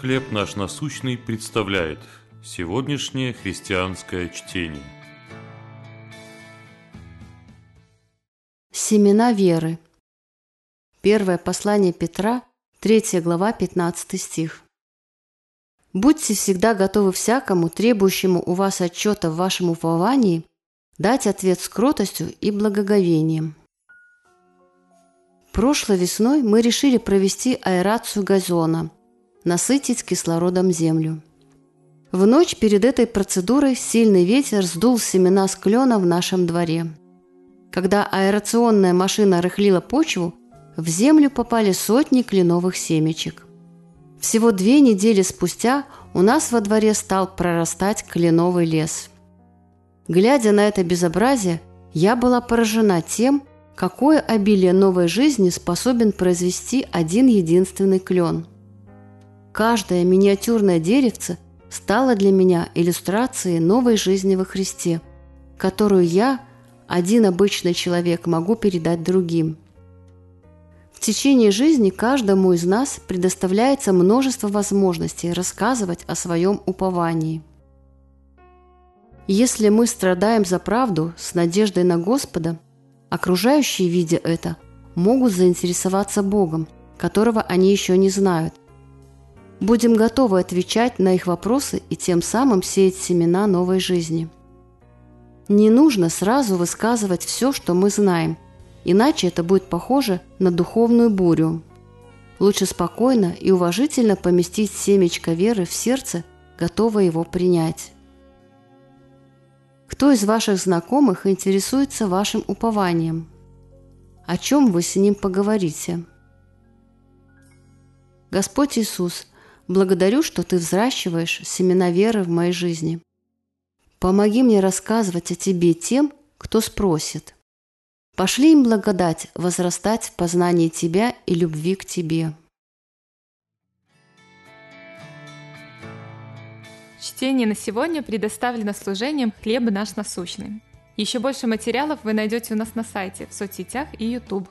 «Хлеб наш насущный» представляет сегодняшнее христианское чтение. Семена веры. Первое послание Петра, 3 глава, 15 стих. Будьте всегда готовы всякому, требующему у вас отчета в вашем уповании, дать ответ с кротостью и благоговением. Прошлой весной мы решили провести аэрацию газона, насытить кислородом землю. В ночь перед этой процедурой сильный ветер сдул семена с клена в нашем дворе. Когда аэрационная машина рыхлила почву, в землю попали сотни кленовых семечек. Всего две недели спустя у нас во дворе стал прорастать кленовый лес. Глядя на это безобразие, я была поражена тем, Какое обилие новой жизни способен произвести один единственный клен? Каждое миниатюрное деревце стало для меня иллюстрацией новой жизни во Христе, которую я, один обычный человек, могу передать другим. В течение жизни каждому из нас предоставляется множество возможностей рассказывать о своем уповании. Если мы страдаем за правду с надеждой на Господа – Окружающие, видя это, могут заинтересоваться Богом, которого они еще не знают. Будем готовы отвечать на их вопросы и тем самым сеять семена новой жизни. Не нужно сразу высказывать все, что мы знаем, иначе это будет похоже на духовную бурю. Лучше спокойно и уважительно поместить семечко веры в сердце, готовое его принять. Кто из ваших знакомых интересуется вашим упованием? О чем вы с ним поговорите? Господь Иисус, благодарю, что Ты взращиваешь семена веры в моей жизни. Помоги мне рассказывать о Тебе тем, кто спросит. Пошли им благодать возрастать в познании Тебя и любви к Тебе. Чтение на сегодня предоставлено служением «Хлеб наш насущный». Еще больше материалов вы найдете у нас на сайте, в соцсетях и YouTube.